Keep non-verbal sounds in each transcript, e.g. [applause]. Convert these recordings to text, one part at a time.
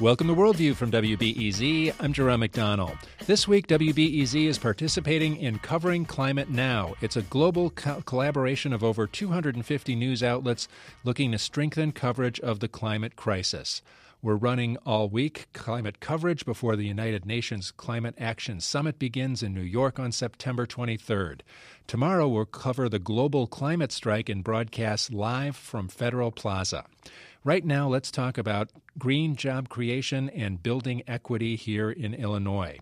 Welcome to Worldview from WBEZ. I'm Jerome McDonnell. This week, WBEZ is participating in Covering Climate Now. It's a global co- collaboration of over 250 news outlets looking to strengthen coverage of the climate crisis. We're running all week climate coverage before the United Nations Climate Action Summit begins in New York on September 23rd. Tomorrow, we'll cover the global climate strike and broadcast live from Federal Plaza. Right now, let's talk about green job creation and building equity here in Illinois.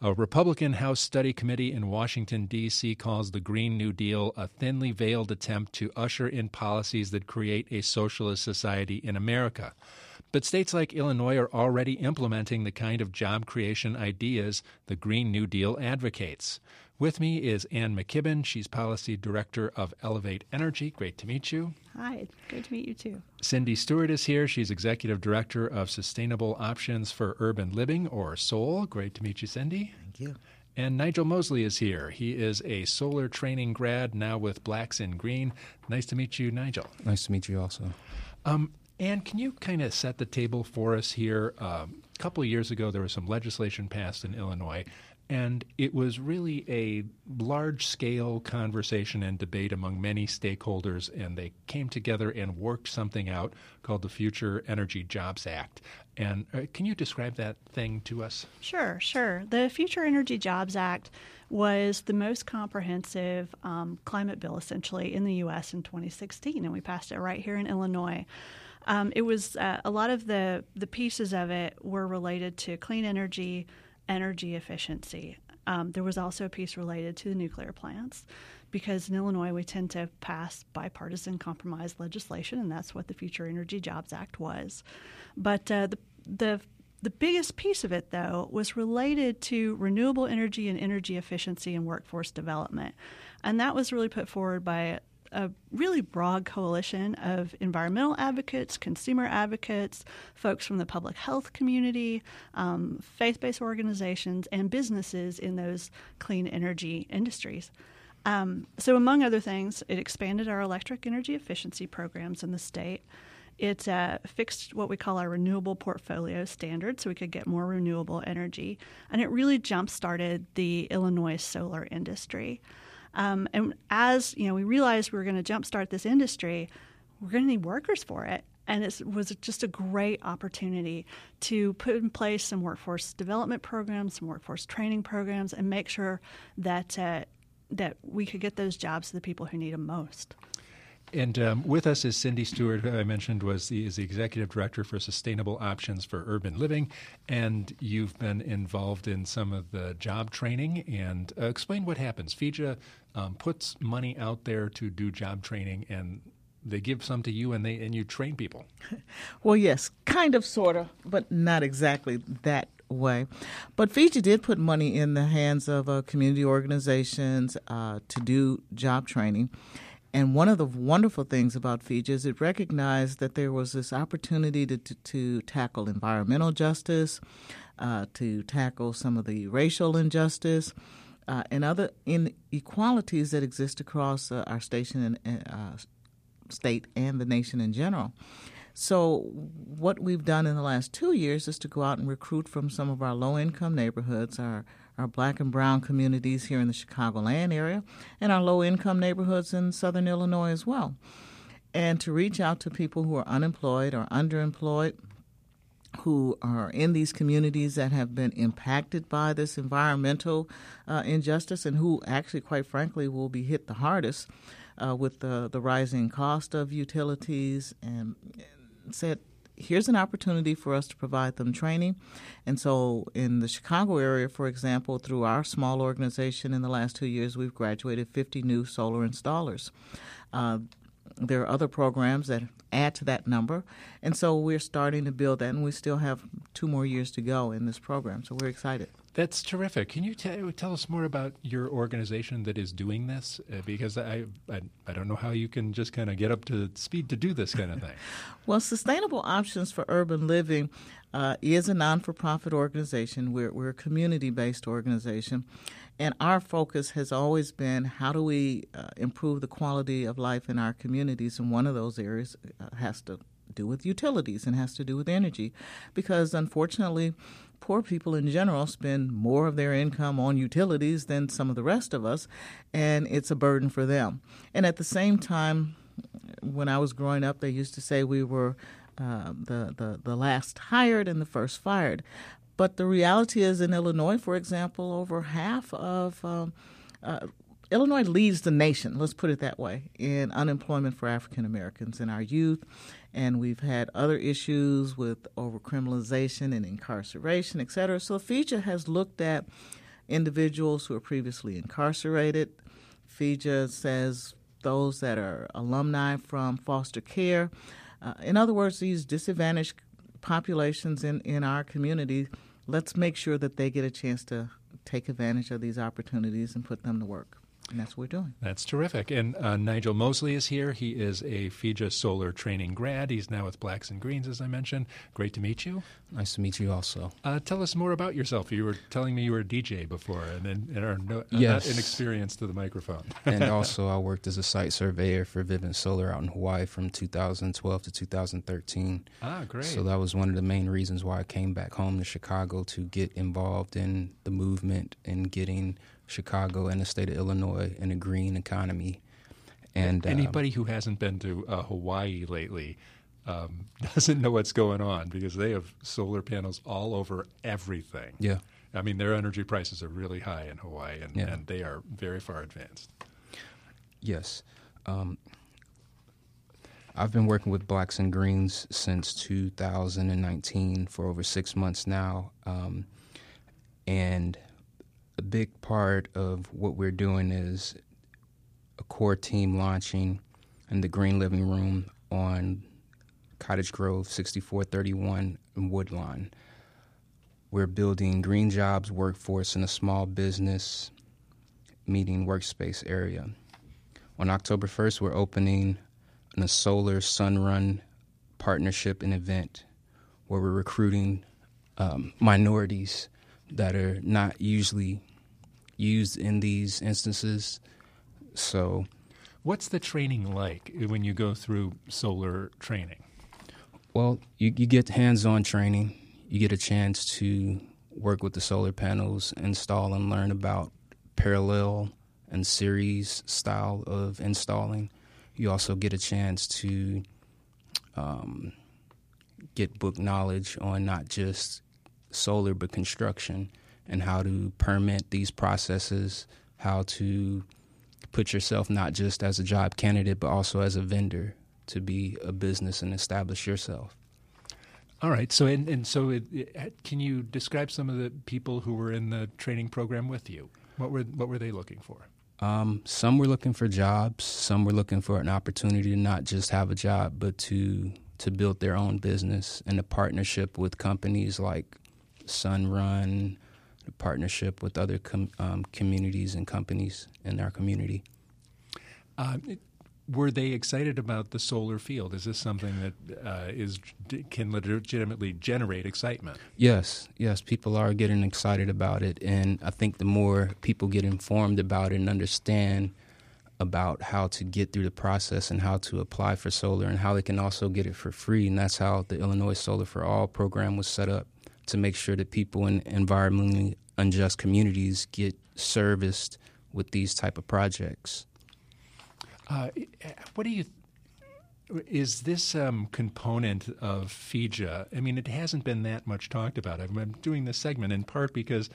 A Republican House Study Committee in Washington, D.C. calls the Green New Deal a thinly veiled attempt to usher in policies that create a socialist society in America. But states like Illinois are already implementing the kind of job creation ideas the Green New Deal advocates. With me is Ann McKibbin. She's Policy Director of Elevate Energy. Great to meet you. Hi, great to meet you too. Cindy Stewart is here. She's Executive Director of Sustainable Options for Urban Living, or SOUL. Great to meet you, Cindy. Thank you. And Nigel Mosley is here. He is a solar training grad now with Blacks in Green. Nice to meet you, Nigel. Nice to meet you also. Um, Ann, can you kind of set the table for us here? Um, a couple of years ago, there was some legislation passed in Illinois and it was really a large scale conversation and debate among many stakeholders, and they came together and worked something out called the Future Energy Jobs Act. And uh, can you describe that thing to us? Sure, sure. The Future Energy Jobs Act was the most comprehensive um, climate bill essentially in the U.S. in 2016, and we passed it right here in Illinois. Um, it was uh, a lot of the, the pieces of it were related to clean energy energy efficiency. Um, there was also a piece related to the nuclear plants because in Illinois we tend to pass bipartisan compromise legislation, and that's what the Future Energy Jobs Act was. But uh, the, the the biggest piece of it, though, was related to renewable energy and energy efficiency and workforce development. And that was really put forward by a really broad coalition of environmental advocates, consumer advocates, folks from the public health community, um, faith based organizations, and businesses in those clean energy industries. Um, so, among other things, it expanded our electric energy efficiency programs in the state. It uh, fixed what we call our renewable portfolio standard so we could get more renewable energy. And it really jump started the Illinois solar industry. Um, and as you know, we realized we were going to jumpstart this industry. We're going to need workers for it, and it was just a great opportunity to put in place some workforce development programs, some workforce training programs, and make sure that uh, that we could get those jobs to the people who need them most. And um, with us is Cindy Stewart, who I mentioned was the, is the executive director for Sustainable Options for Urban Living, and you've been involved in some of the job training. And uh, explain what happens. FEJA um, puts money out there to do job training, and they give some to you, and they and you train people. [laughs] well, yes, kind of, sort of, but not exactly that way. But FEJA did put money in the hands of uh, community organizations uh, to do job training. And one of the wonderful things about FEJA is it recognized that there was this opportunity to, to, to tackle environmental justice, uh, to tackle some of the racial injustice, uh, and other inequalities that exist across uh, our station and uh, state and the nation in general. So, what we've done in the last two years is to go out and recruit from some of our low income neighborhoods, our our black and brown communities here in the Chicagoland area, and our low income neighborhoods in southern Illinois as well. And to reach out to people who are unemployed or underemployed, who are in these communities that have been impacted by this environmental uh, injustice and who actually, quite frankly, will be hit the hardest uh, with the, the rising cost of utilities and said here's an opportunity for us to provide them training. And so, in the Chicago area, for example, through our small organization in the last two years, we've graduated 50 new solar installers. Uh, there are other programs that add to that number. And so we're starting to build that, and we still have two more years to go in this program. So we're excited. That's terrific. Can you t- tell us more about your organization that is doing this? Uh, because I, I, I don't know how you can just kind of get up to speed to do this kind of thing. [laughs] well, Sustainable Options for Urban Living uh, is a non for profit organization. We're, we're a community based organization. And our focus has always been how do we uh, improve the quality of life in our communities? And one of those areas uh, has to do with utilities and has to do with energy. Because unfortunately, poor people in general spend more of their income on utilities than some of the rest of us, and it's a burden for them. And at the same time, when I was growing up, they used to say we were uh, the, the, the last hired and the first fired. But the reality is, in Illinois, for example, over half of um, uh, Illinois leads the nation, let's put it that way, in unemployment for African Americans and our youth. And we've had other issues with overcriminalization and incarceration, et cetera. So FEJA has looked at individuals who are previously incarcerated. FEJA says those that are alumni from foster care. Uh, in other words, these disadvantaged populations in, in our community, let's make sure that they get a chance to take advantage of these opportunities and put them to work. And that's what we're doing. That's terrific. And uh, Nigel Mosley is here. He is a FEJA solar training grad. He's now with Blacks and Greens, as I mentioned. Great to meet you. Nice to meet you also. Uh, tell us more about yourself. You were telling me you were a DJ before and, and are no, yes. not inexperienced to the microphone. [laughs] and also, I worked as a site surveyor for Vivint Solar out in Hawaii from 2012 to 2013. Ah, great. So that was one of the main reasons why I came back home to Chicago to get involved in the movement and getting – Chicago and the state of Illinois in a green economy. And anybody um, who hasn't been to uh, Hawaii lately um, [laughs] doesn't know what's going on because they have solar panels all over everything. Yeah. I mean, their energy prices are really high in Hawaii, and, yeah. and they are very far advanced. Yes. Um, I've been working with Blacks and Greens since 2019 for over six months now. Um, and a big part of what we're doing is a core team launching in the Green Living Room on Cottage Grove 6431 in Woodlawn. We're building green jobs workforce in a small business meeting workspace area. On October 1st, we're opening a solar Sunrun partnership and event where we're recruiting um, minorities that are not usually used in these instances. So, what's the training like when you go through solar training? Well, you, you get hands on training, you get a chance to work with the solar panels, install and learn about parallel and series style of installing. You also get a chance to um, get book knowledge on not just solar but construction and how to permit these processes, how to put yourself not just as a job candidate but also as a vendor to be a business and establish yourself. All right. So, and, and so, it, it, can you describe some of the people who were in the training program with you? What were what were they looking for? Um, some were looking for jobs. Some were looking for an opportunity to not just have a job, but to to build their own business in a partnership with companies like Sunrun, partnership with other com- um, communities and companies in our community. Uh, were they excited about the solar field? Is this something that uh, is can legitimately generate excitement? Yes, yes, people are getting excited about it, and I think the more people get informed about it and understand about how to get through the process and how to apply for solar and how they can also get it for free, and that's how the Illinois Solar for All program was set up to make sure that people in environmentally unjust communities get serviced with these type of projects. Uh, what do you? Is this um, component of FEJA? I mean, it hasn't been that much talked about. I'm doing this segment in part because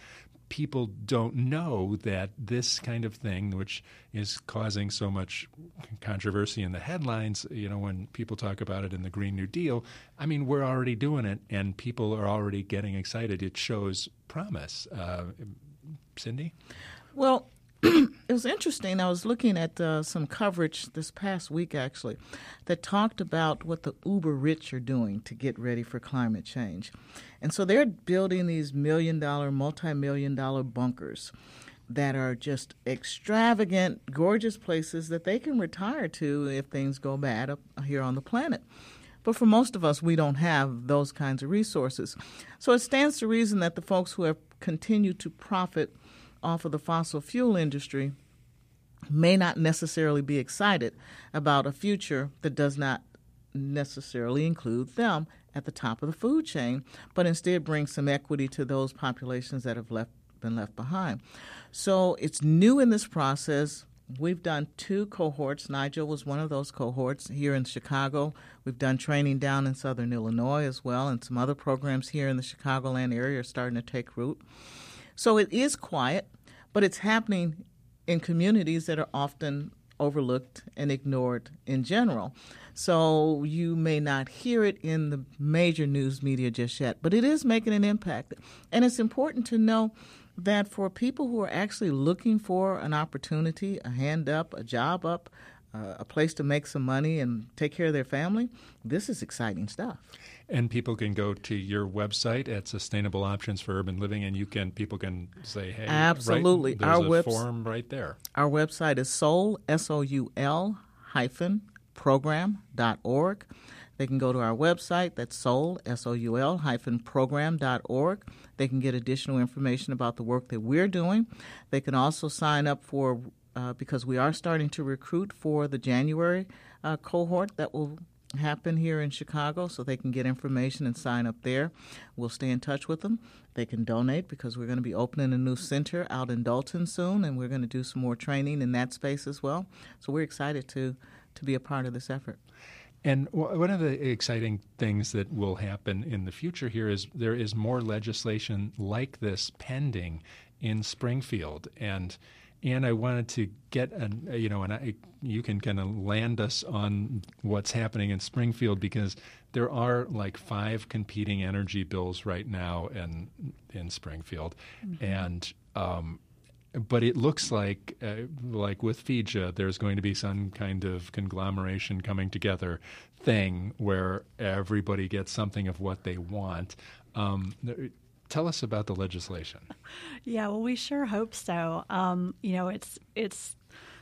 people don't know that this kind of thing, which is causing so much controversy in the headlines, you know, when people talk about it in the Green New Deal, I mean, we're already doing it and people are already getting excited. It shows promise. Uh, Cindy? Well, [clears throat] it was interesting. I was looking at uh, some coverage this past week, actually, that talked about what the uber rich are doing to get ready for climate change. And so they're building these million dollar, multi million dollar bunkers that are just extravagant, gorgeous places that they can retire to if things go bad up here on the planet. But for most of us, we don't have those kinds of resources. So it stands to reason that the folks who have continued to profit off of the fossil fuel industry may not necessarily be excited about a future that does not necessarily include them at the top of the food chain, but instead bring some equity to those populations that have left, been left behind. So it's new in this process. We've done two cohorts. Nigel was one of those cohorts here in Chicago. We've done training down in southern Illinois as well, and some other programs here in the Chicagoland area are starting to take root. So it is quiet, but it's happening in communities that are often overlooked and ignored in general. So you may not hear it in the major news media just yet, but it is making an impact. And it's important to know that for people who are actually looking for an opportunity, a hand up, a job up, uh, a place to make some money and take care of their family, this is exciting stuff. And people can go to your website at Sustainable Options for Urban Living, and you can people can say, "Hey, absolutely." Right, our form right there. Our website is soul s o u l hyphen program.org. They can go to our website, that's soul, S-O-U-L, hyphen program.org. They can get additional information about the work that we're doing. They can also sign up for, uh, because we are starting to recruit for the January uh, cohort that will happen here in Chicago, so they can get information and sign up there. We'll stay in touch with them. They can donate because we're going to be opening a new center out in Dolton soon, and we're going to do some more training in that space as well. So we're excited to to be a part of this effort. And one of the exciting things that will happen in the future here is there is more legislation like this pending in Springfield. And and I wanted to get an you know, and I, you can kind of land us on what's happening in Springfield because there are like five competing energy bills right now in in Springfield, mm-hmm. and um, but it looks like, uh, like with FEJA, there's going to be some kind of conglomeration coming together thing where everybody gets something of what they want. Um, tell us about the legislation. [laughs] Yeah, well, we sure hope so. Um, you know, it's it's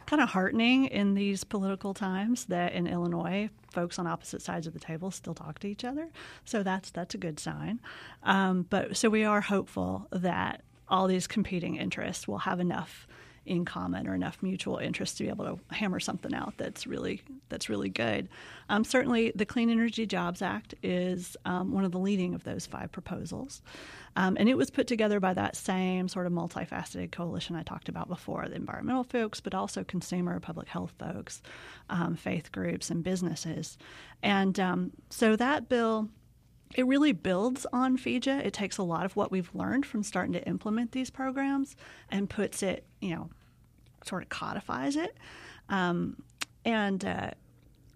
kind of heartening in these political times that in Illinois, folks on opposite sides of the table still talk to each other. So that's that's a good sign. Um, but so we are hopeful that all these competing interests will have enough in common or enough mutual interest to be able to hammer something out that's really that's really good. Um, certainly, the Clean Energy Jobs Act is um, one of the leading of those five proposals, um, and it was put together by that same sort of multifaceted coalition I talked about before: the environmental folks, but also consumer, public health folks, um, faith groups, and businesses. And um, so that bill it really builds on FEJA. It takes a lot of what we've learned from starting to implement these programs and puts it, you know, sort of codifies it. Um, and uh,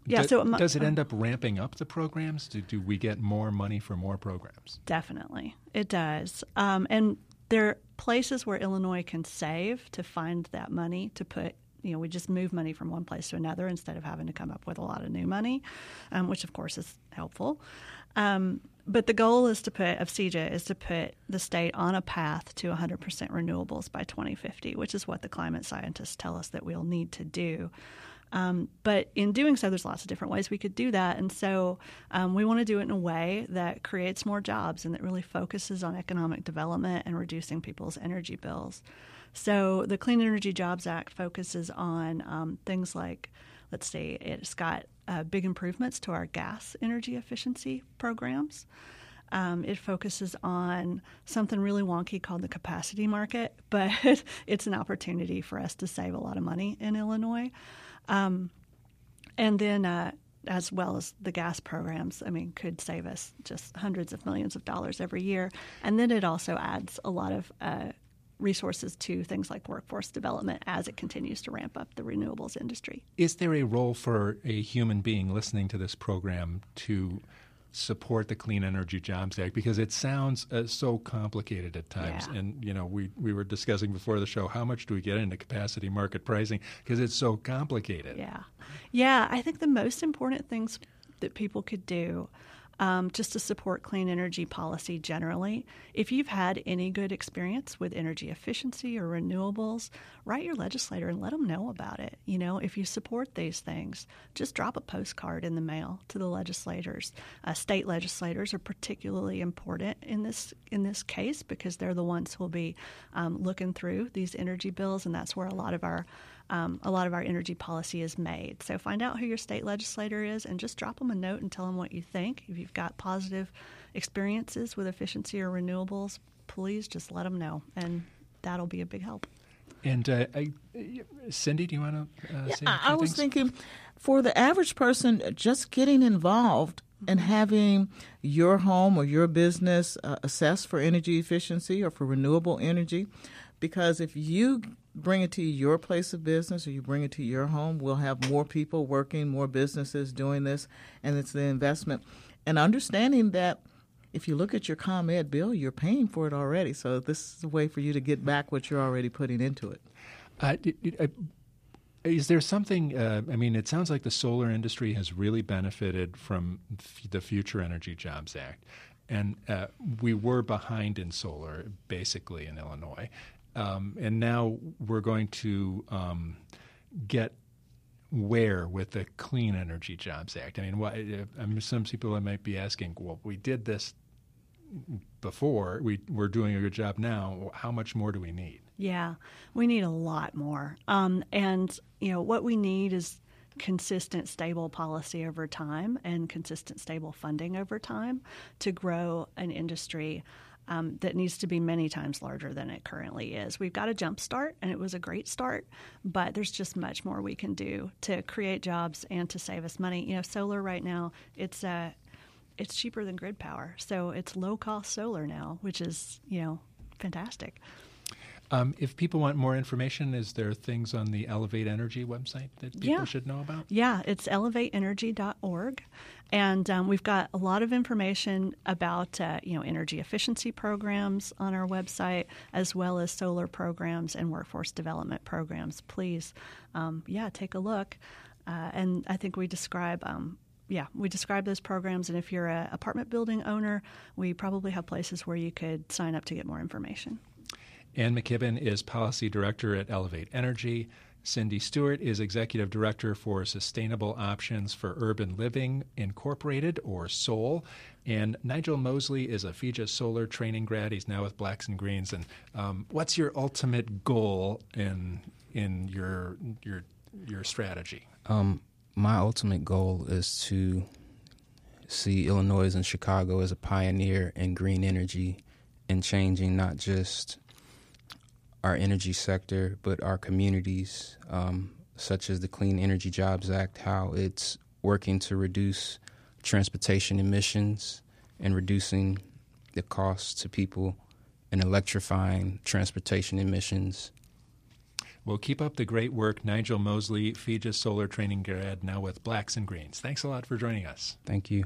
yeah, Do, so does it end up ramping up the programs? Do, do we get more money for more programs? Definitely, it does. Um, and there are places where Illinois can save to find that money to put you know, we just move money from one place to another instead of having to come up with a lot of new money, um, which of course is helpful. Um, but the goal is to put of FEJA is to put the state on a path to 100% renewables by 2050, which is what the climate scientists tell us that we'll need to do. Um, but in doing so, there's lots of different ways we could do that. And so um, we want to do it in a way that creates more jobs and that really focuses on economic development and reducing people's energy bills. So the Clean Energy Jobs Act focuses on um, things like, let's see, it's got uh, big improvements to our gas energy efficiency programs. Um, it focuses on something really wonky called the capacity market, [laughs] but it's an opportunity for us to save a lot of money in Illinois. Um, and then, uh, as well as the gas programs, I mean, could save us just hundreds of millions of dollars every year. And then it also adds a lot of uh, resources to things like workforce development as it continues to ramp up the renewables industry. Is there a role for a human being listening to this program to support the Clean Energy Jobs Act because it sounds uh, so complicated at times. Yeah. And you know, we we were discussing before the show how much do we get into capacity market pricing because it's so complicated. Yeah, yeah. I think the most important things that people could do um, just to support clean energy policy generally. If you've had any good experience with energy efficiency or renewables, write your legislator and let them know about it. You know, if you support these things, just drop a postcard in the mail to the legislators. Uh, state legislators are particularly important in this in this case because they're the ones who will be um, looking through these energy bills, and that's where a lot of our um, a lot of our energy policy is made. So find out who your state legislator is and just drop them a note and tell them what you think. If you've got positive experiences with efficiency or renewables, please just let them know, and that'll be a big help. And uh, I, Cindy, do you want to uh, yeah, say? I, I was thinking, for the average person, just getting involved and having your home or your business uh, assessed for energy efficiency or for renewable energy, because if you bring it to your place of business or you bring it to your home, we'll have more people working, more businesses doing this, and it's the investment. And understanding that if you look at your ComEd bill, you're paying for it already. So this is a way for you to get back what you're already putting into it. Uh, uh, is there something? Uh, I mean, it sounds like the solar industry has really benefited from f- the Future Energy Jobs Act, and uh, we were behind in solar basically in Illinois, um, and now we're going to um, get where with the Clean Energy Jobs Act. I mean, why, I mean, some people might be asking, well, we did this before, we, we're doing a good job now. How much more do we need? Yeah, we need a lot more. Um, and, you know, what we need is consistent, stable policy over time and consistent, stable funding over time to grow an industry um, that needs to be many times larger than it currently is. We've got a jump start, and it was a great start, but there's just much more we can do to create jobs and to save us money. You know, solar right now, it's uh, it's cheaper than grid power, so it's low cost solar now, which is you know fantastic. Um, if people want more information, is there things on the Elevate Energy website that people Yeah. should know about? Yeah, it's elevateenergy.org. And um, we've got a lot of information about uh, you know energy efficiency programs on our website, as well as solar programs and workforce development programs. Please, um, yeah, take a look. Uh, and I think we describe um, yeah, we describe those programs. And if you're an apartment building owner, we probably have places where you could sign up to get more information. Ann McKibbin is Policy Director at Elevate Energy. Cindy Stewart is Executive Director for Sustainable Options for Urban Living Incorporated, or SOUL. And Nigel Mosley is a FEJA Solar training grad. He's now with Blacks and Greens. And um, what's your ultimate goal in in your your your strategy? Um, my ultimate goal is to see Illinois and Chicago as a pioneer in green energy and changing not just our energy sector, but our communities, um, such as the Clean Energy Jobs Act, how it's working to reduce transportation emissions and reducing the costs to people and electrifying transportation emissions. Well, keep up the great work, Nigel Mosley, FEJA Solar training grad, now with Blacks and Greens. Thanks a lot for joining us. Thank you.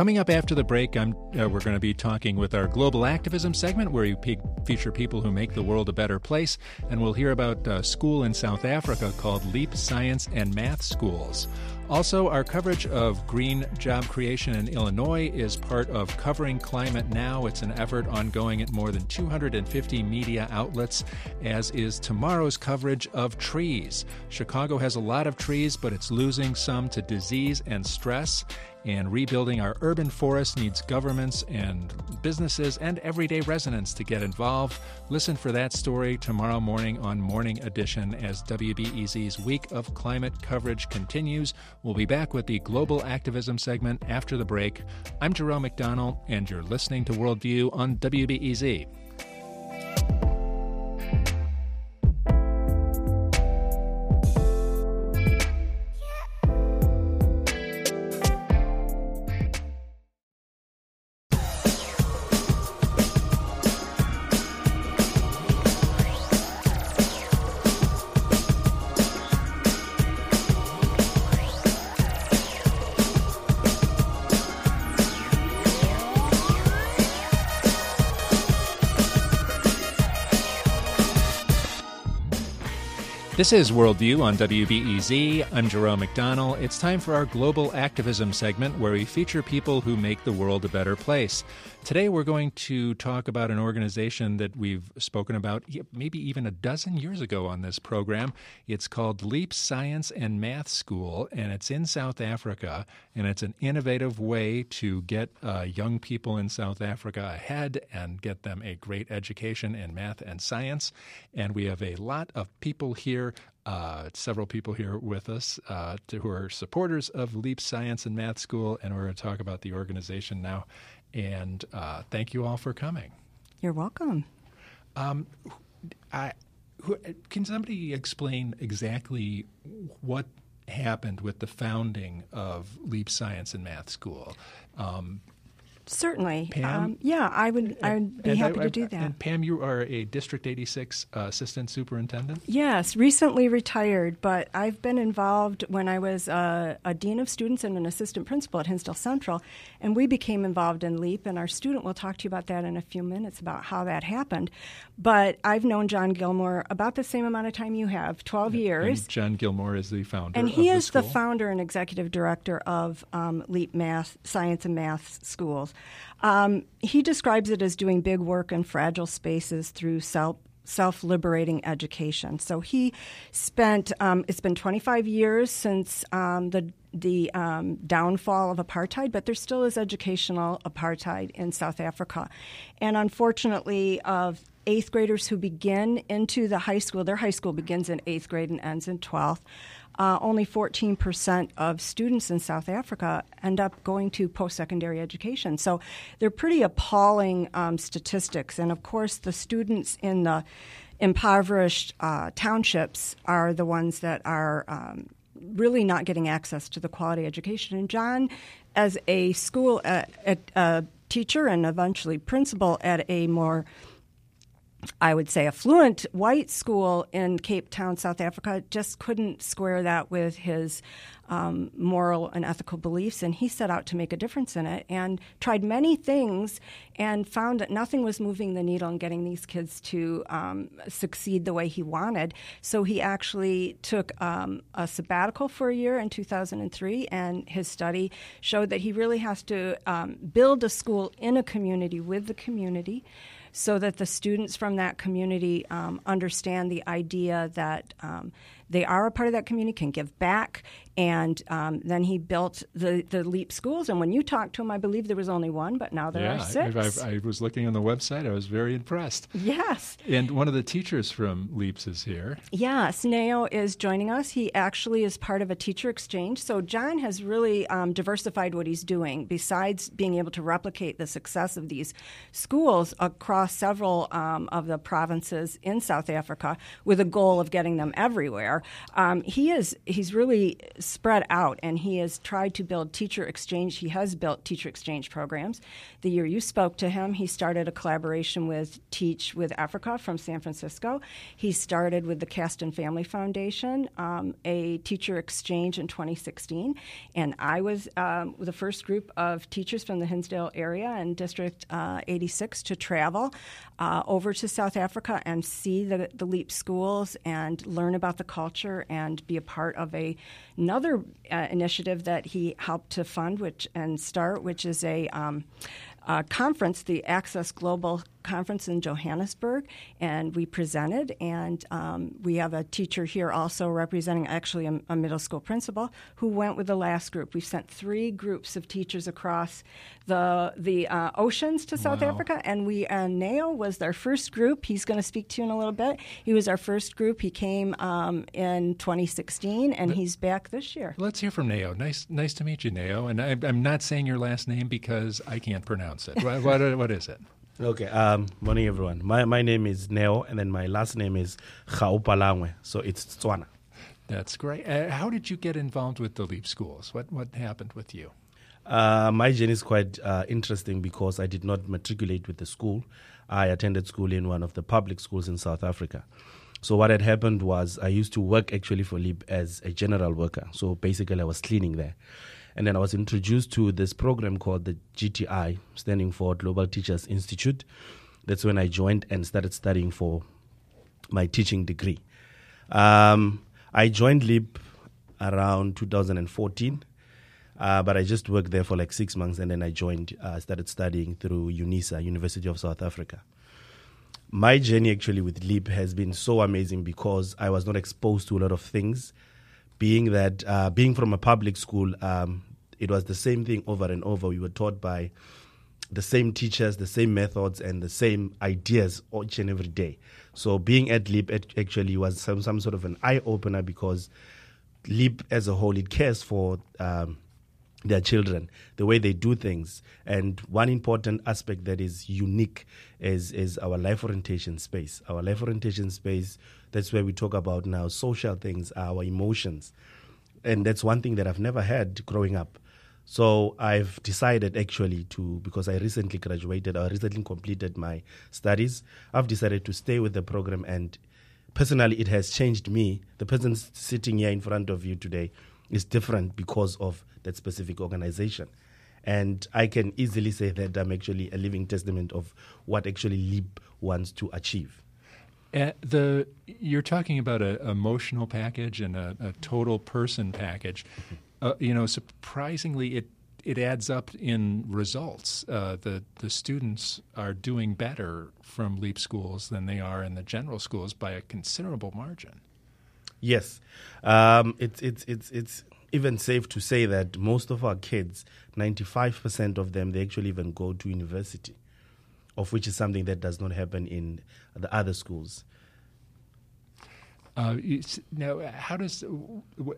Coming up after the break, uh, we're going to be talking with our global activism segment, where we feature people who make the world a better place, and we'll hear about a school in South Africa called Leap Science and Math Schools. Also, our coverage of green job creation in Illinois is part of Covering Climate Now. It's an effort ongoing at more than 250 media outlets, as is tomorrow's coverage of trees. Chicago has a lot of trees, but it's losing some to disease and stress. And rebuilding our urban forests needs governments and businesses and everyday residents to get involved. Listen for that story tomorrow morning on Morning Edition as WBEZ's week of climate coverage continues. We'll be back with the Global Activism segment after the break. I'm Jerome McDonnell, and you're listening to Worldview on WBEZ. This is Worldview on WBEZ. I'm Jerome McDonnell. It's time for our global activism segment where we feature people who make the world a better place. Today, we're going to talk about an organization that we've spoken about maybe even a dozen years ago on this program. It's called Leap Science and Math School, and it's in South Africa. And it's an innovative way to get uh, young people in South Africa ahead and get them a great education in math and science. And we have a lot of people here uh, several people here with us uh, to, who are supporters of Leap Science and Math School, and we're going to talk about the organization now and uh, thank you all for coming. You're welcome. Um, I, who, can somebody explain exactly what happened with the founding of Leap Science and Math School? Um, Certainly. Pam? Um, yeah, I would. I would be happy I, I, to do that. And Pam, you are a District 86 uh, assistant superintendent. Yes, recently retired, but I've been involved when I was uh, a dean of students and an assistant principal at Hinsdale Central, and we became involved in LEAP. And our student will talk to you about that in a few minutes about how that happened. But I've known John Gilmour about the same amount of time you have, 12 years. And John Gilmour is the founder. And he the is school. the founder and executive director of um, LEAP Math Science and Math Schools. Um, he describes it as doing big work in fragile spaces through self self liberating education. So he spent, um, it's been 25 years since um, the, the um, downfall of apartheid, but there still is educational apartheid in South Africa. And unfortunately, of eighth graders who begin into the high school, their high school begins in eighth grade and ends in 12th uh, only 14% of students in South Africa end up going to post secondary education. So they're pretty appalling um, statistics. And of course, the students in the impoverished uh, townships are the ones that are. Um, really not getting access to the quality education. And John, as a school uh, a teacher and eventually principal at a more I would say, affluent white school in Cape Town, South Africa, just couldn't square that with his um, moral and ethical beliefs. And he set out to make a difference in it and tried many things and found that nothing was moving the needle and getting these kids to um, succeed the way he wanted. So he actually took um, a sabbatical for a year in 2003, and his study showed that he really has to um, build a school in a community with the community so that the students from that community um, understand the idea that um, they are a part of that community, can give back, and um, then he built the, the LEAP schools. And when you talked to him, I believe there was only one, but now there yeah, are six. I, I, I, was looking on the website. I was very impressed. Yes. And one of the teachers from LEAPS is here. Yes, Neo is joining us. He actually is part of a teacher exchange. So John has really um, diversified what he's doing. Besides being able to replicate the success of these schools across several um, of the provinces in South Africa, with a goal of getting them everywhere, um, he is he's really spread out, and he has tried to build teacher exchange. He has built teacher exchange programs. The year you spoke to him, he started a collaboration with Teach with Africa from San Francisco. He started with the Caston Family Foundation, um, a teacher exchange in 2016, and I was um, the first group of teachers from the Hinsdale area and District uh, 86 to travel uh, over to South Africa and see the, the LEAP schools and learn about the culture and be a part of a another uh, initiative that he helped to fund which and start, which is a um, uh, conference, the Access Global Conference in Johannesburg, and we presented. And um, we have a teacher here also representing actually a, a, middle school principal who went with the last group. We sent three groups of teachers across the the uh, oceans to South wow. Africa, and we uh, Neo was our first group. He's going to speak to you in a little bit. He was our first group. He came um, in 2016, and he's back this year. Let's hear from Neo. Nice, nice to meet you, Neo. And I, I'm not saying your last name because I can't pronounce it. what, what, what is it? Okay, um, morning everyone. My, my name is Neo, and then my last name is Chaupalangwe, so it's Tswana. That's great. Uh, how did you get involved with the LEAP schools? What, what happened with you? Uh, my journey is quite uh, interesting because I did not matriculate with the school. I attended school in one of the public schools in South Africa. So what had happened was I used to work actually for LEAP as a general worker. So basically I was cleaning there. And then I was introduced to this program called the GTI, standing for Global Teachers Institute. That's when I joined and started studying for my teaching degree. Um, I joined LEAP around 2014. Uh, but I just worked there for like six months and then I joined, uh, started studying through UNISA, University of South Africa. My journey actually with LEAP has been so amazing because I was not exposed to a lot of things. Being that, uh, being from a public school, um, it was the same thing over and over. We were taught by the same teachers, the same methods, and the same ideas each and every day. So being at LEAP actually was some, some sort of an eye opener because LEAP as a whole, it cares for um, their children, the way they do things. And one important aspect that is unique is, is our life orientation space. Our life orientation space, that's where we talk about now social things, our emotions. And that's one thing that I've never had growing up. So I've decided actually to, because I recently graduated, I recently completed my studies, I've decided to stay with the program. And personally, it has changed me. The person sitting here in front of you today is different because of that specific organization. And I can easily say that I'm actually a living testament of what actually LEAP wants to achieve. Uh, the you're talking about an emotional package and a, a total person package. Uh, you know, surprisingly, it it adds up in results. Uh, the the students are doing better from LEAP schools than they are in the general schools by a considerable margin. Yes, um, it's it's it's it's even safe to say that most of our kids, ninety five percent of them, they actually even go to university, of which is something that does not happen in the other schools. Uh, now, how does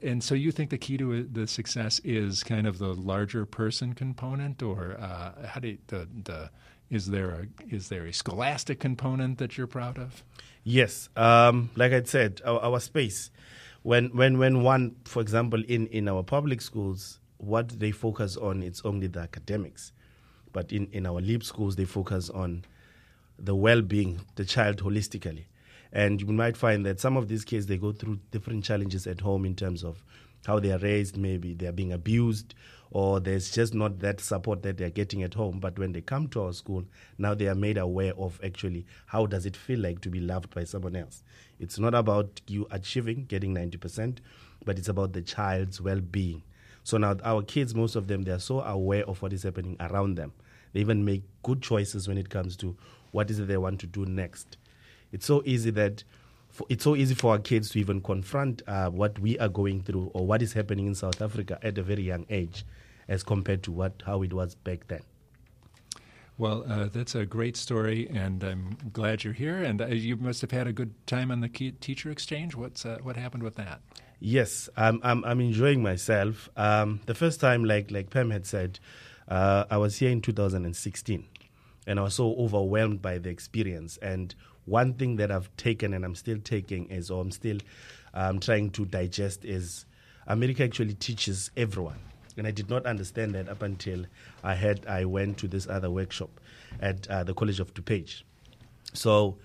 and so you think the key to the success is kind of the larger person component, or uh, how do you, the the is there a is there a scholastic component that you're proud of? Yes, um, like I said, our, our space. When when when one, for example, in in our public schools, what they focus on it's only the academics, but in in our LEAP schools they focus on the well-being, the child holistically. And you might find that some of these kids they go through different challenges at home in terms of how they are raised, maybe they are being abused, or there's just not that support that they're getting at home. But when they come to our school, now they are made aware of actually how does it feel like to be loved by someone else. It's not about you achieving, getting 90%, but it's about the child's well being. So now our kids, most of them, they are so aware of what is happening around them. They even make good choices when it comes to what is it they want to do next. It's so easy that for, it's so easy for our kids to even confront uh, what we are going through or what is happening in South Africa at a very young age, as compared to what how it was back then. Well, uh, that's a great story, and I'm glad you're here. And uh, you must have had a good time on the teacher exchange. What's uh, what happened with that? Yes, I'm I'm, I'm enjoying myself. Um, the first time, like like Pam had said, uh, I was here in 2016, and I was so overwhelmed by the experience and one thing that I've taken and I'm still taking is, or I'm still um, trying to digest is America actually teaches everyone. And I did not understand that up until I had I went to this other workshop at uh, the College of DuPage. So,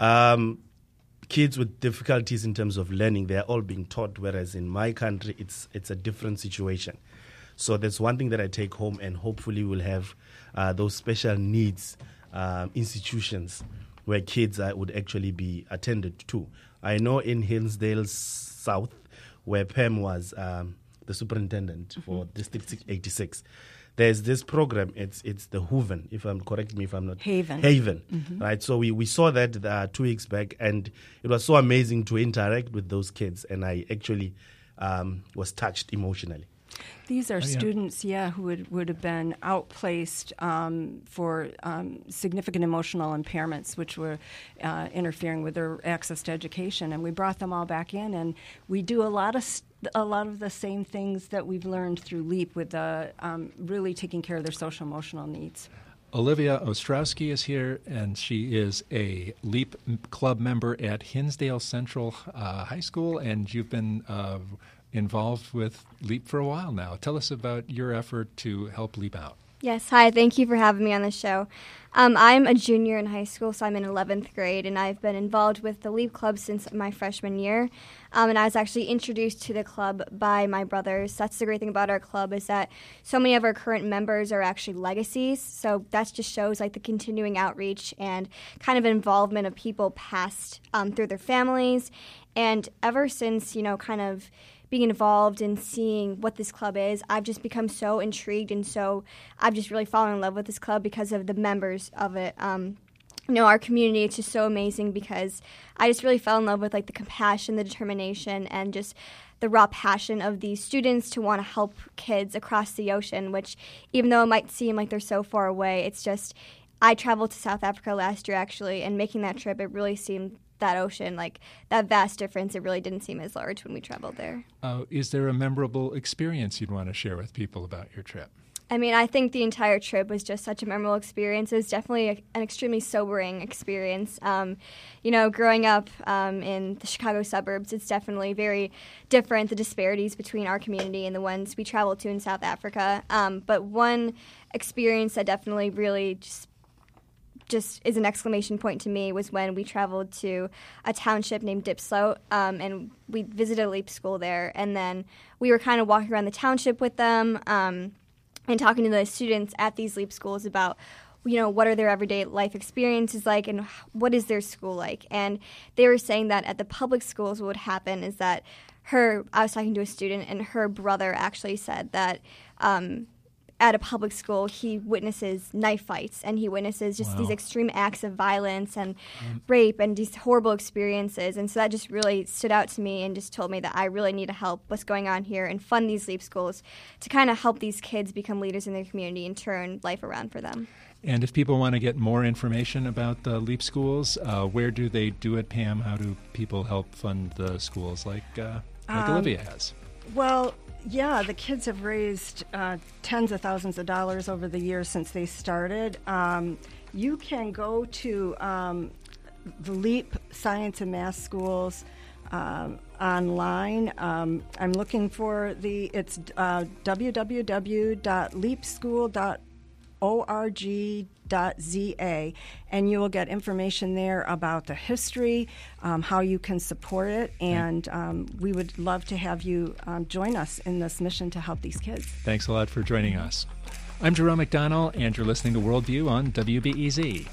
um, kids with difficulties in terms of learning, they are all being taught, whereas in my country, it's it's a different situation. So that's one thing that I take home, and hopefully we'll have uh, those special needs um, institutions where kids uh, would actually be attended to. I know in Hinsdale South, where Pam was um, the superintendent mm-hmm. for District 86, there's this program. It's it's the Hooven, if I'm correct me if I'm not Haven. Haven, mm-hmm. right? So we, we saw that uh, two weeks back, and it was so amazing to interact with those kids, and I actually um, was touched emotionally. These are oh, yeah. students, yeah, who would, would have been outplaced um, for um, significant emotional impairments, which were uh, interfering with their access to education. And we brought them all back in, and we do a lot of st- a lot of the same things that we've learned through LEAP with uh, um, really taking care of their social emotional needs. Olivia Ostrowski is here, and she is a LEAP club member at Hinsdale Central uh, High School, and you've been uh, involved with LEAP for a while now. Tell us about your effort to help LEAP out. Yes, hi. Thank you for having me on the show. Um, I'm a junior in high school, so I'm in 11th grade, and I've been involved with the Leap Club since my freshman year. Um, and I was actually introduced to the club by my brothers. That's the great thing about our club is that so many of our current members are actually legacies. So that just shows like the continuing outreach and kind of involvement of people past um, through their families. And ever since you know, kind of being involved and seeing what this club is, I've just become so intrigued and so I've just really fallen in love with this club because of the members of it. Um, you know, our community, it's just so amazing because I just really fell in love with like the compassion, the determination, and just the raw passion of these students to want to help kids across the ocean, which even though it might seem like they're so far away, it's just I traveled to South Africa last year actually, and making that trip, it really seemed that ocean, like that vast difference, it really didn't seem as large when we traveled there. Uh, is there a memorable experience you'd want to share with people about your trip? I mean, I think the entire trip was just such a memorable experience. It was definitely a, an extremely sobering experience. Um, you know, growing up um, in the Chicago suburbs, it's definitely very different, the disparities between our community and the ones we traveled to in South Africa. Um, but one experience that definitely really just just is an exclamation point to me was when we traveled to a township named Diepsloot, um, and we visited a leap school there. And then we were kind of walking around the township with them um, and talking to the students at these leap schools about you know what are their everyday life experiences like and what is their school like and they were saying that at the public schools what would happen is that her i was talking to a student and her brother actually said that um, at a public school, he witnesses knife fights and he witnesses just wow. these extreme acts of violence and um, rape and these horrible experiences. And so that just really stood out to me and just told me that I really need to help what's going on here and fund these LEAP schools to kind of help these kids become leaders in their community and turn life around for them. And if people want to get more information about the LEAP schools, uh, where do they do it, Pam? How do people help fund the schools like, uh, like um, Olivia has? Well, yeah, the kids have raised uh, tens of thousands of dollars over the years since they started. Um, you can go to um, the LEAP Science and Math Schools um, online. Um, I'm looking for the, it's uh, www.leapschool.org org.za, and you will get information there about the history, um, how you can support it, and um, we would love to have you um, join us in this mission to help these kids. Thanks a lot for joining us. I'm Jerome McDonnell, and you're listening to Worldview on WBEZ.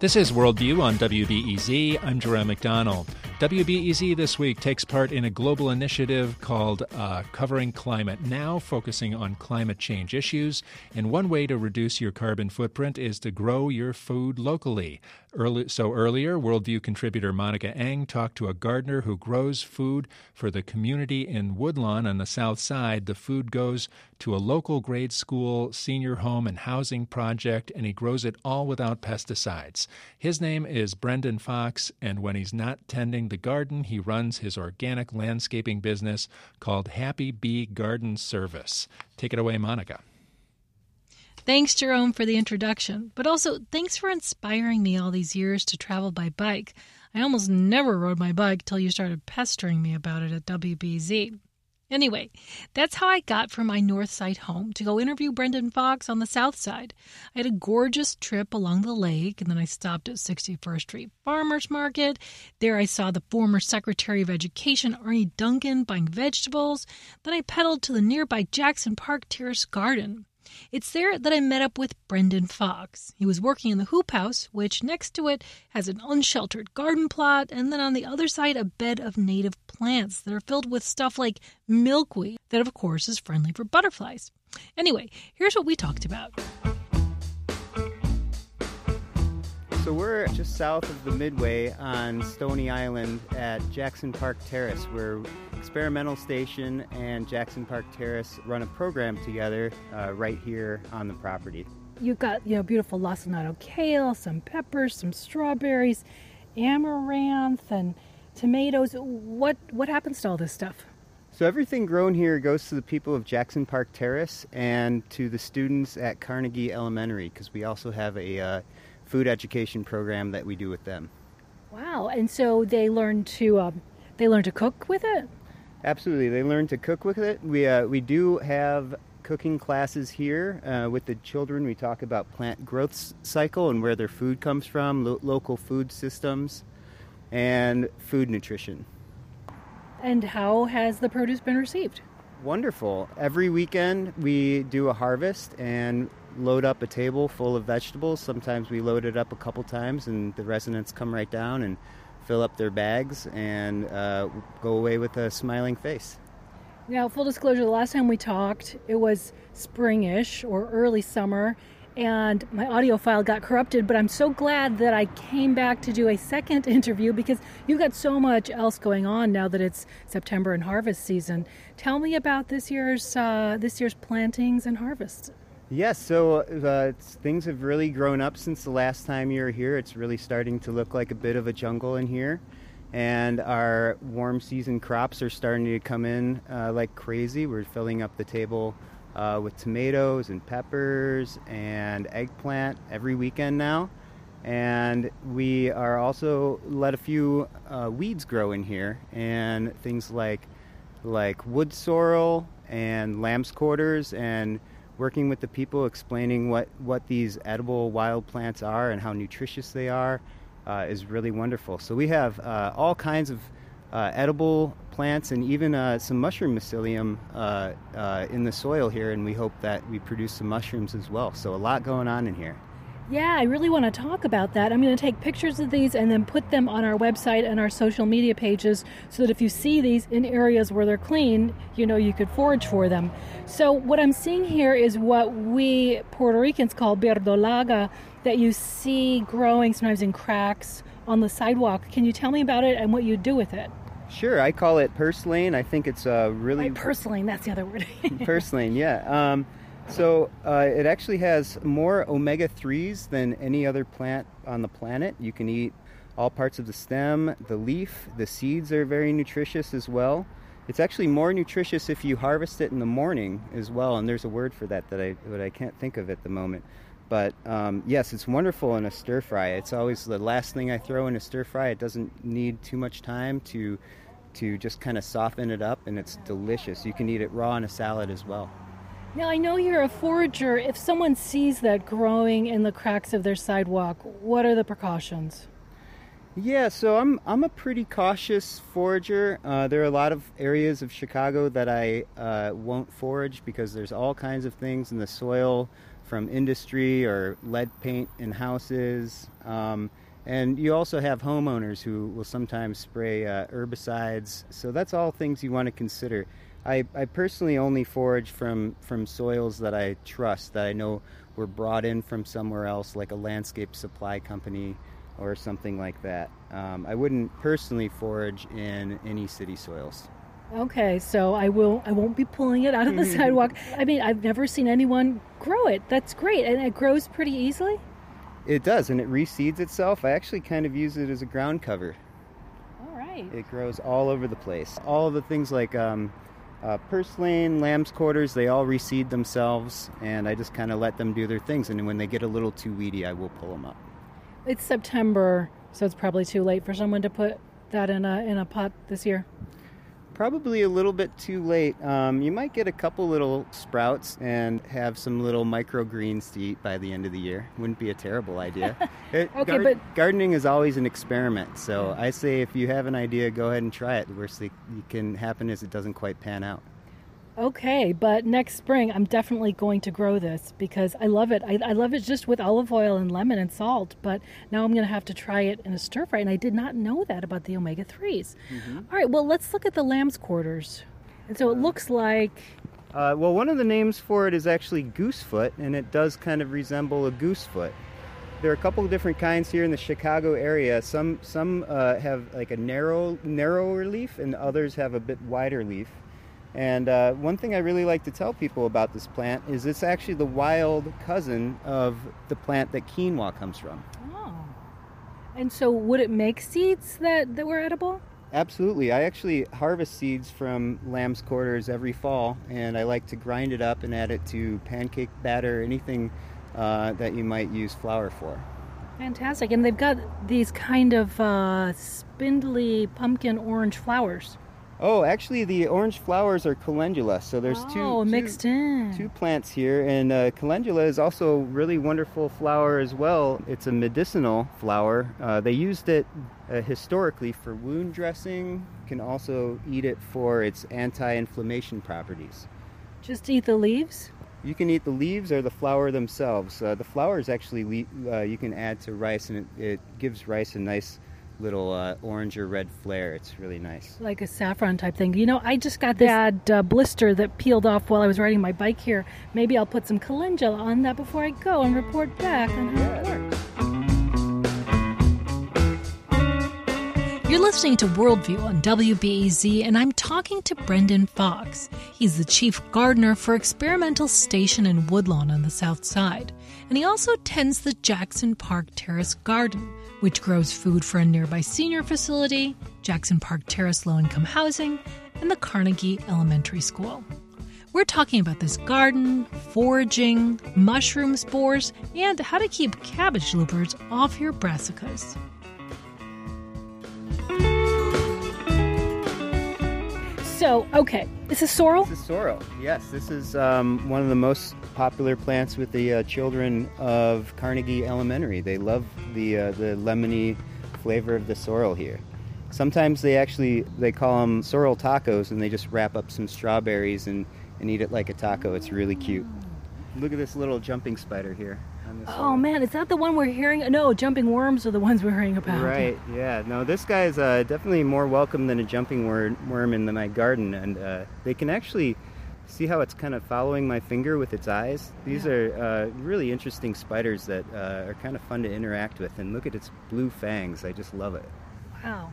This is Worldview on WBEZ. I'm Jerome McDonnell. WBEZ this week takes part in a global initiative called uh, Covering Climate Now, focusing on climate change issues. And one way to reduce your carbon footprint is to grow your food locally. Early, so earlier, Worldview contributor Monica Eng talked to a gardener who grows food for the community in Woodlawn on the south side. The food goes to a local grade school, senior home, and housing project, and he grows it all without pesticides. His name is Brendan Fox, and when he's not tending the garden, he runs his organic landscaping business called Happy Bee Garden Service. Take it away, Monica. Thanks, Jerome, for the introduction, but also thanks for inspiring me all these years to travel by bike. I almost never rode my bike till you started pestering me about it at WBEZ. Anyway, that's how I got from my north side home to go interview Brendan Fox on the south side. I had a gorgeous trip along the lake, and then I stopped at 61st Street Farmers Market. There I saw the former Secretary of Education, Arne Duncan, buying vegetables. Then I pedaled to the nearby Jackson Park Terrace Garden. It's there that I met up with Brendan Fox. He was working in the hoop house, which next to it has an unsheltered garden plot, and then on the other side, a bed of native plants that are filled with stuff like milkweed, that of course is friendly for butterflies. Anyway, here's what we talked about. So we're just south of the Midway on Stony Island at Jackson Park Terrace, where Experimental Station and Jackson Park Terrace run a program together uh, right here on the property. You've got you know beautiful lacinato kale, some peppers, some strawberries, amaranth and tomatoes. What what happens to all this stuff? So everything grown here goes to the people of Jackson Park Terrace and to the students at Carnegie Elementary because we also have a uh, food education program that we do with them. Wow! And so they learn to um, they learn to cook with it. Absolutely, they learn to cook with it. We uh, we do have cooking classes here uh, with the children. We talk about plant growth cycle and where their food comes from, lo- local food systems, and food nutrition. And how has the produce been received? Wonderful. Every weekend we do a harvest and load up a table full of vegetables. Sometimes we load it up a couple times and the residents come right down and fill up their bags and uh, go away with a smiling face. Now, full disclosure, the last time we talked, it was springish or early summer, and my audio file got corrupted, but I'm so glad that I came back to do a second [laughs] interview because you've got so much else going on now that it's September and harvest season. Tell me about this year's uh, this year's plantings and harvests. Yes, so uh, things have really grown up since the last time you were here. It's really starting to look like a bit of a jungle in here and our warm season crops are starting to come in uh, like crazy. We're filling up the table uh, with tomatoes and peppers and eggplant every weekend now. And we are also let a few uh, weeds grow in here, and things like like wood sorrel and lamb's quarters, and working with the people explaining what what these edible wild plants are and how nutritious they are uh, is really wonderful. So we have uh, all kinds of uh, edible plants and even uh, some mushroom mycelium uh, uh, in the soil here, and we hope that we produce some mushrooms as well. So a lot going on in here. Yeah, I really want to talk about that. I'm going to take pictures of these and then put them on our website and our social media pages so that if you see these in areas where they're clean, you know you could forage for them. So, what I'm seeing here is what we Puerto Ricans call verdolaga that you see growing sometimes in cracks on the sidewalk. Can you tell me about it and what you do with it? Sure, I call it purslane. I think it's a really. Right, purslane, that's the other word. [laughs] purslane, yeah. Um, so uh, it actually has more omega 3s than any other plant on the planet. You can eat all parts of the stem, the leaf, the seeds are very nutritious as well. It's actually more nutritious if you harvest it in the morning as well, and there's a word for that that I that I can't think of at the moment. But um, yes, it's wonderful in a stir fry. It's always the last thing I throw in a stir fry. It doesn't need too much time to to just kind of soften it up, and it's delicious. You can eat it raw in a salad as well. Now, I know you're a forager. If someone sees that growing in the cracks of their sidewalk, what are the precautions? Yeah, so I'm I'm a pretty cautious forager. Uh, there are a lot of areas of Chicago that I uh, won't forage because there's all kinds of things in the soil from industry or lead paint in houses. Um, and you also have homeowners who will sometimes spray uh, herbicides. So that's all things you want to consider. I, I personally only forage from, from soils that I trust, that I know were brought in from somewhere else, like a landscape supply company or something like that. Um, I wouldn't personally forage in any city soils. Okay, so I will. I won't be pulling it out of the [laughs] sidewalk. I mean, I've never seen anyone grow it. That's great, and it grows pretty easily. It does, and it reseeds itself. I actually kind of use it as a ground cover. All right. It grows all over the place. All of the things like um, uh, purslane, lamb's quarters, they all reseed themselves, and I just kind of let them do their things. And when they get a little too weedy, I will pull them up. It's September, so it's probably too late for someone to put that in a in a pot this year. Probably a little bit too late. Um, you might get a couple little sprouts and have some little microgreens to eat by the end of the year. Wouldn't be a terrible idea. [laughs] it, okay, gar- but gardening is always an experiment. So I say if you have an idea, go ahead and try it. The worst that can happen is it doesn't quite pan out. Okay, but next spring I'm definitely going to grow this because I love it. I, I, love it just with olive oil and lemon and salt, but now I'm going to have to try it in a stir fry, and I did not know that about the omega 3s. Mm-hmm. All right, well, let's look at the lamb's quarters. And so it looks like. Uh, well, one of the names for it is actually goosefoot, and it does kind of resemble a goosefoot. There are a couple of different kinds here in the Chicago area. Some some uh, have like a narrow narrower leaf, and others have a bit wider leaf. And uh, one thing I really like to tell people about this plant is it's actually the wild cousin of the plant that quinoa comes from. Oh. And so, would it make seeds that, that were edible? Absolutely. I actually harvest seeds from lamb's quarters every fall, and I like to grind it up and add it to pancake batter, anything uh, that you might use flour for. Fantastic. And they've got these kind of uh, spindly pumpkin orange flowers. Oh, actually, the orange flowers are calendula. So there's two, Oh, two- mixed in. two plants here, and uh, calendula is also a really wonderful flower as well. It's a medicinal flower. Uh, they used it uh, historically for wound dressing. Can also eat it for its anti-inflammation properties. Just eat the leaves? You can eat the leaves or the flower themselves. Uh, the flower is actually le- uh, you can add to rice, and it, it gives rice a nice little uh, orange or red flare. It's really nice. Like a saffron type thing. You know, I just got that uh, blister that peeled off while I was riding my bike here. Maybe I'll put some calendula on that before I go and report back on how it works. You're listening to Worldview on WBEZ, and I'm talking to Brendan Fox. He's the chief gardener for Experimental Station in Woodlawn on the south side, and he also tends the Jackson Park Terrace Garden, which grows food for a nearby senior facility, Jackson Park Terrace low income housing, and the Carnegie Elementary School. We're talking about this garden, foraging, mushroom spores, and how to keep cabbage loopers off your brassicas. So, okay, this is sorrel. This is sorrel. Yes, this is um, one of the most popular plants with the uh, children of Carnegie Elementary. They love the uh, the lemony flavor of the sorrel here. Sometimes they actually they call them sorrel tacos, and they just wrap up some strawberries and, and eat it like a taco. It's really cute. Look at this little jumping spider here. Oh sorrel. man, is that the one we're hearing? No, jumping worms are the ones we're hearing about. Right. Yeah. No, this guy is uh, definitely more welcome than a jumping wor- worm in the, my garden, and uh, they can actually see how it's kind of following my finger with its eyes. These are uh, really interesting spiders that uh, are kind of fun to interact with. And look at its blue fangs. I just love it. Wow.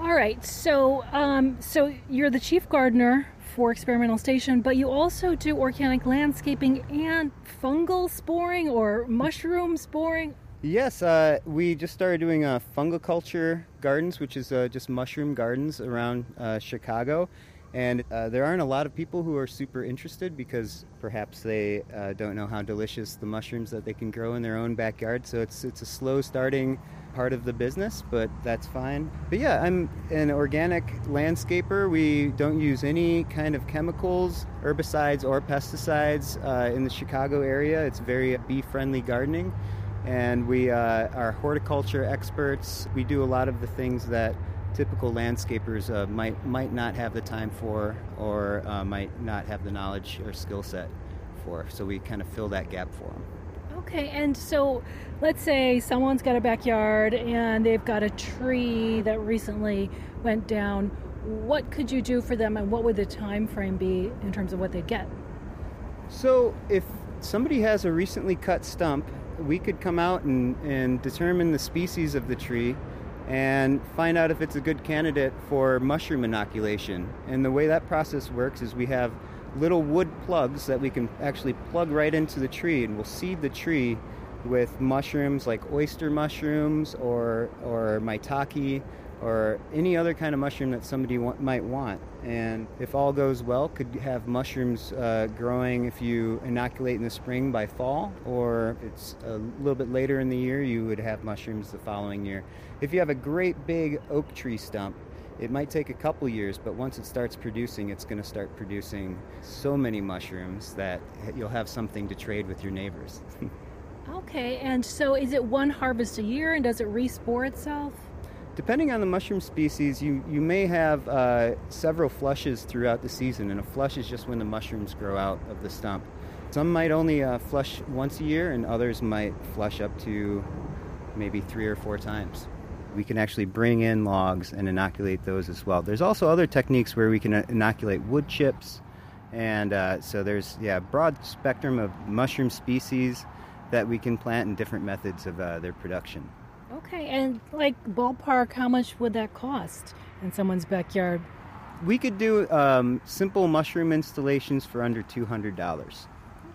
All right. So, um, so you're the chief gardener for Experimental Station, but you also do organic landscaping and fungal sporing or mushroom sporing. Yes, uh, we just started doing uh, fungiculture gardens, which is uh, just mushroom gardens around uh, Chicago. And uh, there aren't a lot of people who are super interested because perhaps they uh, don't know how delicious the mushrooms that they can grow in their own backyard. So it's it's a slow starting part of the business, but that's fine. But yeah, I'm an organic landscaper. We don't use any kind of chemicals, herbicides, or pesticides uh, in the Chicago area. It's very bee-friendly gardening and we uh, are horticulture experts. We do a lot of the things that typical landscapers uh, might might not have the time for, or uh, might not have the knowledge or skill set for. So we kind of fill that gap for them. Okay, and so let's say someone's got a backyard and they've got a tree that recently went down. What could you do for them, and what would the time frame be in terms of what they'd get? So if somebody has a recently cut stump, we could come out and, and determine the species of the tree and find out if it's a good candidate for mushroom inoculation. And the way that process works is we have little wood plugs that we can actually plug right into the tree and we'll seed the tree with mushrooms like oyster mushrooms or, or maitake or any other kind of mushroom that somebody might want. And if all goes well, could have mushrooms uh, growing if you inoculate in the spring by fall, or it's a little bit later in the year, you would have mushrooms the following year. If you have a great big oak tree stump, it might take a couple years, but once it starts producing, it's going to start producing so many mushrooms that you'll have something to trade with your neighbors. [laughs] Okay, and so is it one harvest a year, and does it respore itself? Depending on the mushroom species, you, you may have uh, several flushes throughout the season, and a flush is just when the mushrooms grow out of the stump. Some might only uh, flush once a year, and others might flush up to maybe three or four times. We can actually bring in logs and inoculate those as well. There's also other techniques where we can uh, inoculate wood chips, and uh, so there's yeah broad spectrum of mushroom species that we can plant and different methods of uh, their production. Okay, and like ballpark, how much would that cost in someone's backyard? We could do um, simple mushroom installations for under two hundred dollars.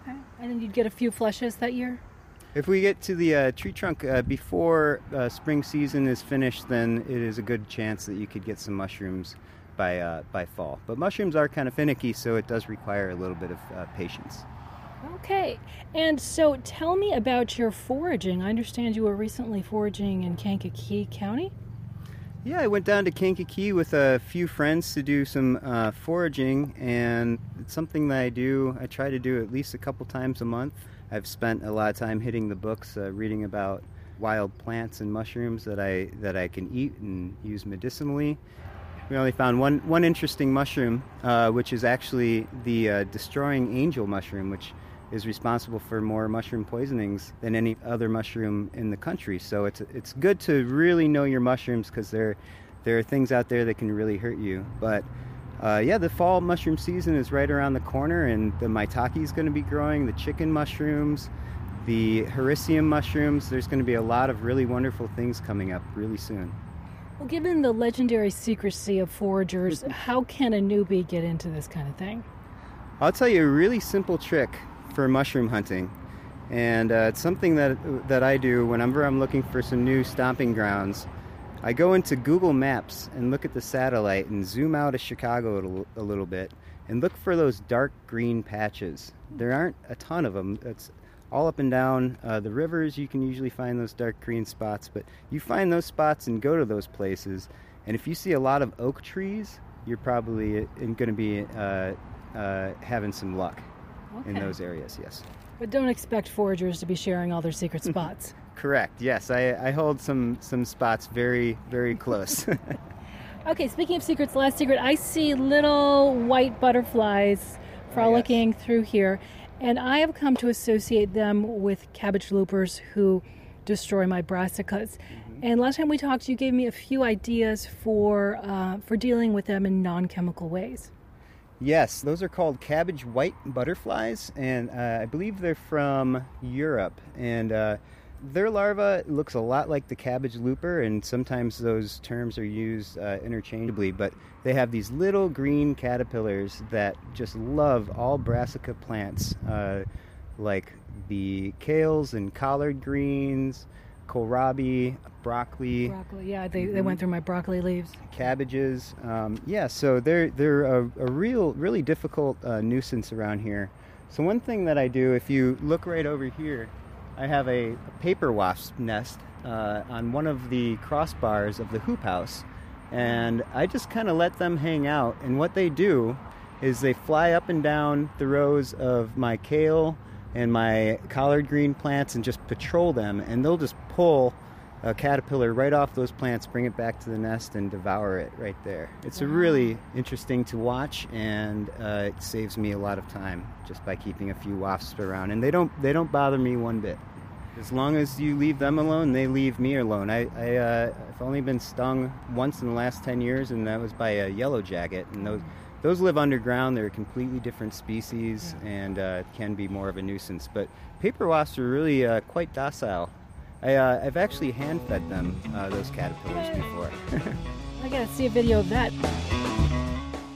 Okay, and then you'd get a few flushes that year. If we get to the uh, tree trunk uh, before uh, spring season is finished, then it is a good chance that you could get some mushrooms by uh, by fall. But mushrooms are kind of finicky, so it does require a little bit of uh, patience. Okay, and so tell me about your foraging. I understand you were recently foraging in Kankakee County. Yeah, I went down to Kankakee with a few friends to do some uh, foraging, and it's something that I do. I try to do at least a couple times a month. I've spent a lot of time hitting the books, uh, reading about wild plants and mushrooms that I that I can eat and use medicinally. We only found one one interesting mushroom, uh, which is actually the uh, destroying angel mushroom, which is responsible for more mushroom poisonings than any other mushroom in the country. So it's it's good to really know your mushrooms because there there are things out there that can really hurt you. But uh, yeah, the fall mushroom season is right around the corner, and the maitake is going to be growing. The chicken mushrooms, the hericium mushrooms. There's going to be a lot of really wonderful things coming up really soon. Well, given the legendary secrecy of foragers, [laughs] how can a newbie get into this kind of thing? I'll tell you a really simple trick for mushroom hunting, and uh, it's something that that I do whenever I'm looking for some new stomping grounds. I go into Google Maps and look at the satellite and zoom out of Chicago a little bit and look for those dark green patches. There aren't a ton of them. It's all up and down uh, the rivers. You can usually find those dark green spots, but you find those spots and go to those places. And if you see a lot of oak trees, you're probably going to be uh, uh, having some luck okay. in those areas. Yes. But don't expect foragers to be sharing all their secret [laughs] spots. Correct. Yes, I, I hold some some spots very very close. [laughs] [laughs] okay. Speaking of secrets, last secret. I see little white butterflies frolicking oh, yes. through here, and I have come to associate them with cabbage loopers who destroy my brassicas. Mm-hmm. And last time we talked, you gave me a few ideas for uh, for dealing with them in non-chemical ways. Yes, those are called cabbage white butterflies, and uh, I believe they're from Europe. And uh, their larva looks a lot like the cabbage looper, and sometimes those terms are used uh, interchangeably, but they have these little green caterpillars that just love all brassica plants, uh, like the kales and collard greens, kohlrabi, broccoli. Broccoli, yeah, they, mm-hmm. they went through my broccoli leaves. Cabbages, um, yeah. So they're they're a, a real really difficult uh, nuisance around here. So one thing that I do, if you look right over here, I have a, a paper wasp nest uh, on one of the crossbars of the hoop house, and I just kind of let them hang out. And what they do is they fly up and down the rows of my kale and my collard green plants and just patrol them, and they'll just pull a caterpillar right off those plants, bring it back to the nest, and devour it right there. It's wow. really interesting to watch, and uh, it saves me a lot of time just by keeping a few wasps around. And they don't they don't bother me one bit. As long as you leave them alone, they leave me alone. I, I uh, I've only been stung once in the last ten years, and that was by a yellow jacket. And those those live underground. They're a completely different species and uh, can be more of a nuisance. But paper wasps are really uh, quite docile I, uh, I've actually hand fed them uh, those caterpillars before. [laughs] I gotta see a video of that.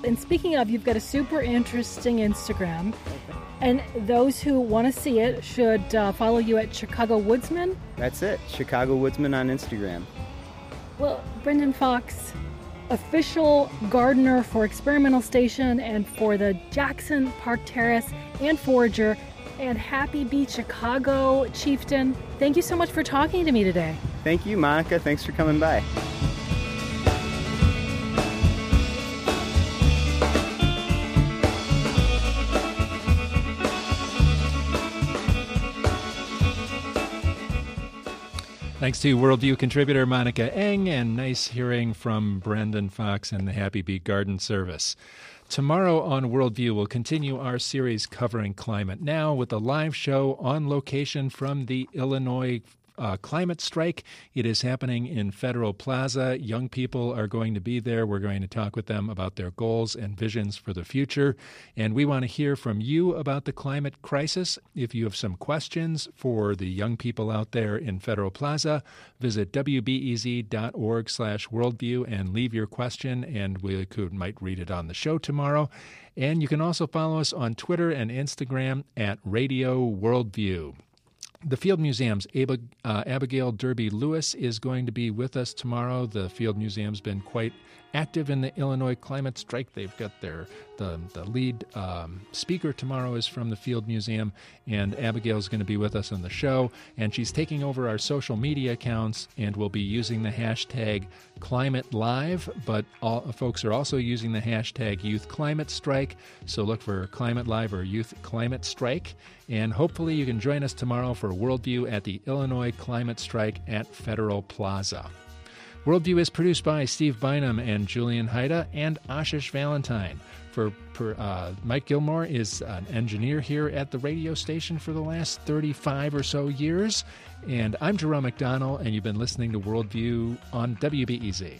And speaking of, you've got a super interesting Instagram. And those who want to see it should uh, follow you at Chicago Woodsman. That's it, Chicago Woodsman on Instagram. Well, Brendan Fox, official gardener for Experimental Station and for the Jackson Park Terrace and Forager and Happy Beach, Chicago chieftain. Thank you so much for talking to me today. Thank you, Monica. Thanks for coming by. Thanks to Worldview contributor Monica Eng, and nice hearing from Brendan Fox and the Happy Bee Garden Service. Tomorrow on Worldview, we'll continue our series covering climate now with a live show on location from the Illinois uh, climate strike. It is happening in Federal Plaza. Young people are going to be there. We're going to talk with them about their goals and visions for the future. And we want to hear from you about the climate crisis. If you have some questions for the young people out there in Federal Plaza, visit wbez.org slash worldview and leave your question, and we could might read it on the show tomorrow. And you can also follow us on Twitter and Instagram at Radio Worldview. The Field Museum's uh, Abigail Derby Lewis is going to be with us tomorrow. The Field Museum's been quite active in the Illinois climate strike. They've got their the the lead um, speaker tomorrow is from the Field Museum, and Abigail's going to be with us on the show. And she's taking over our social media accounts, and we'll be using the hashtag Climate Live. But all folks are also using the hashtag Youth Climate Strike. So look for Climate Live or Youth Climate Strike, and hopefully you can join us tomorrow for Worldview at the Illinois Climate Strike at Federal Plaza. Worldview is produced by Steve Bynum and Julian Hayda and Ashish Valentine. For, for uh, Mike Gilmour is an engineer here at the radio station for the last 35 or so years. And I'm Jerome McDonnell, and you've been listening to Worldview on WBEZ.